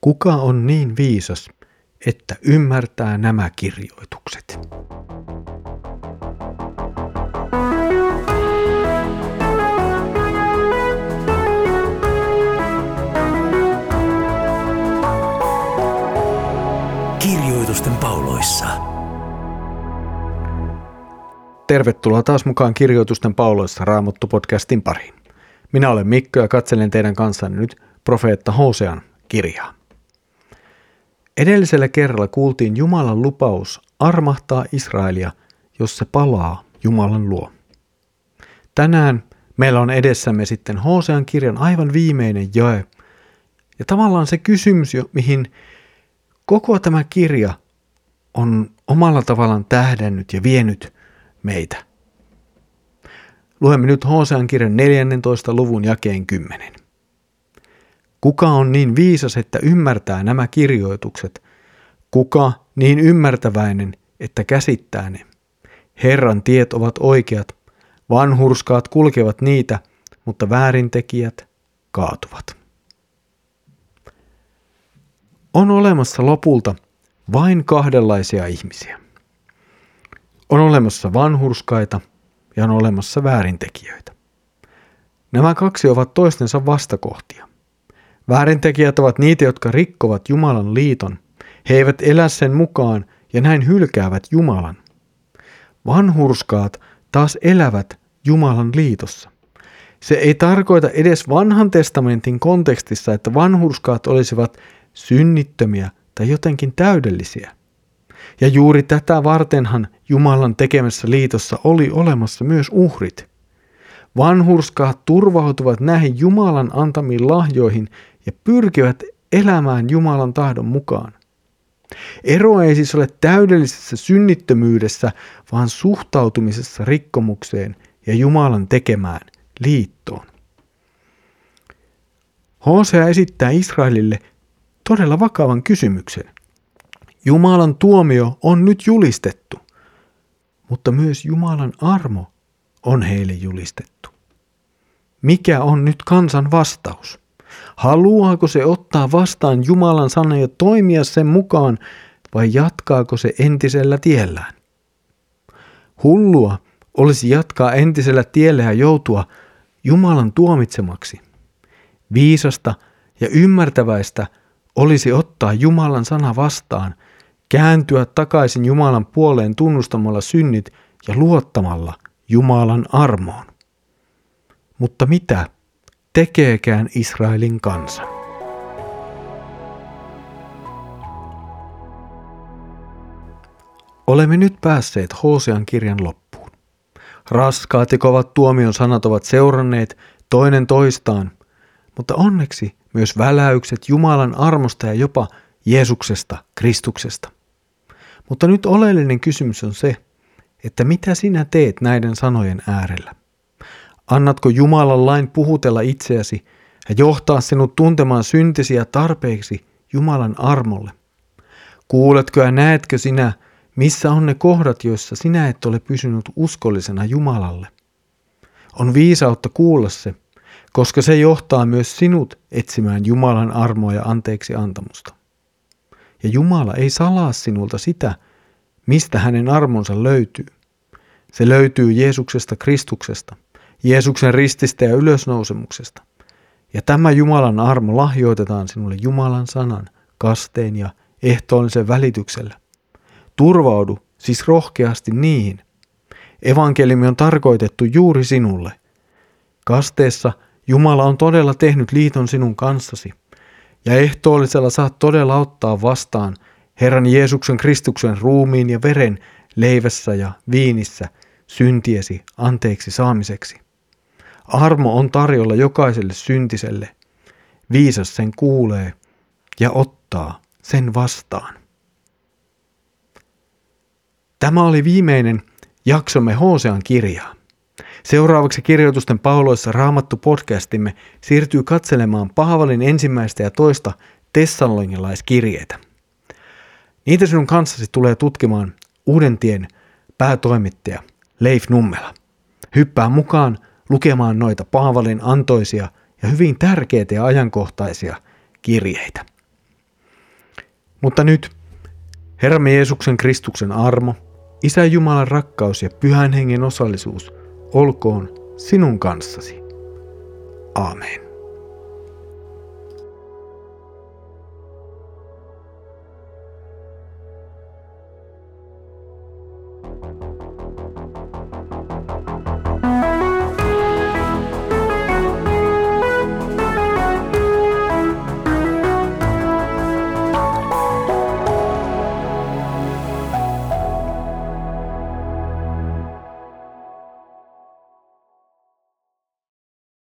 Kuka on niin viisas, että ymmärtää nämä kirjoitukset? Kirjoitusten pauloissa. Tervetuloa taas mukaan Kirjoitusten pauloissa Raamattu-podcastin pariin. Minä olen Mikko ja katselen teidän kanssanne nyt profeetta Hosean kirjaa. Edellisellä kerralla kuultiin Jumalan lupaus armahtaa Israelia, jos se palaa Jumalan luo. Tänään meillä on edessämme sitten Hosean kirjan aivan viimeinen jae. Ja tavallaan se kysymys, mihin koko tämä kirja on omalla tavallaan tähdennyt ja vienyt meitä. Luemme nyt Hosean kirjan 14. luvun jakeen 10. Kuka on niin viisas, että ymmärtää nämä kirjoitukset? Kuka niin ymmärtäväinen, että käsittää ne? Herran tiet ovat oikeat, vanhurskaat kulkevat niitä, mutta väärintekijät kaatuvat. On olemassa lopulta vain kahdenlaisia ihmisiä. On olemassa vanhurskaita ja on olemassa väärintekijöitä. Nämä kaksi ovat toistensa vastakohtia. Väärintekijät ovat niitä, jotka rikkovat Jumalan liiton. He eivät elä sen mukaan ja näin hylkäävät Jumalan. Vanhurskaat taas elävät Jumalan liitossa. Se ei tarkoita edes vanhan testamentin kontekstissa, että vanhurskaat olisivat synnittömiä tai jotenkin täydellisiä. Ja juuri tätä vartenhan Jumalan tekemässä liitossa oli olemassa myös uhrit. Vanhurskaat turvautuvat näihin Jumalan antamiin lahjoihin ja pyrkivät elämään Jumalan tahdon mukaan. Ero ei siis ole täydellisessä synnittömyydessä, vaan suhtautumisessa rikkomukseen ja Jumalan tekemään liittoon. Hosea esittää Israelille todella vakavan kysymyksen. Jumalan tuomio on nyt julistettu, mutta myös Jumalan armo on heille julistettu. Mikä on nyt kansan vastaus? Haluaako se ottaa vastaan Jumalan sana ja toimia sen mukaan vai jatkaako se entisellä tiellään? Hullua olisi jatkaa entisellä tiellä ja joutua Jumalan tuomitsemaksi. Viisasta ja ymmärtäväistä olisi ottaa Jumalan sana vastaan, kääntyä takaisin Jumalan puoleen tunnustamalla synnit ja luottamalla Jumalan armoon. Mutta mitä tekeekään Israelin kansa? Olemme nyt päässeet Hosean kirjan loppuun. Raskaat ja kovat tuomion sanat ovat seuranneet toinen toistaan, mutta onneksi myös väläykset Jumalan armosta ja jopa Jeesuksesta, Kristuksesta. Mutta nyt oleellinen kysymys on se, että mitä sinä teet näiden sanojen äärellä? Annatko Jumalan lain puhutella itseäsi ja johtaa sinut tuntemaan syntisiä tarpeeksi Jumalan armolle? Kuuletko ja näetkö sinä, missä on ne kohdat, joissa sinä et ole pysynyt uskollisena Jumalalle? On viisautta kuulla se, koska se johtaa myös sinut etsimään Jumalan armoa ja anteeksi antamusta. Ja Jumala ei salaa sinulta sitä, mistä hänen armonsa löytyy. Se löytyy Jeesuksesta Kristuksesta – Jeesuksen rististä ja ylösnousemuksesta. Ja tämä Jumalan armo lahjoitetaan sinulle Jumalan sanan, kasteen ja ehtoollisen välityksellä. Turvaudu siis rohkeasti niihin. Evankeliumi on tarkoitettu juuri sinulle. Kasteessa Jumala on todella tehnyt liiton sinun kanssasi, ja ehtoollisella saat todella ottaa vastaan Herran Jeesuksen Kristuksen ruumiin ja veren leivässä ja viinissä syntiesi anteeksi saamiseksi. Armo on tarjolla jokaiselle syntiselle. Viisas sen kuulee ja ottaa sen vastaan. Tämä oli viimeinen jaksomme Hosean kirjaa. Seuraavaksi kirjoitusten pauloissa Raamattu podcastimme siirtyy katselemaan Paavalin ensimmäistä ja toista tessalonilaiskirjeitä. Niitä sinun kanssasi tulee tutkimaan Uuden tien päätoimittaja Leif Nummela. Hyppää mukaan lukemaan noita Paavalin antoisia ja hyvin tärkeitä ja ajankohtaisia kirjeitä. Mutta nyt, Herramme Jeesuksen Kristuksen armo, Isä Jumalan rakkaus ja Pyhän Hengen osallisuus olkoon sinun kanssasi. Aamen.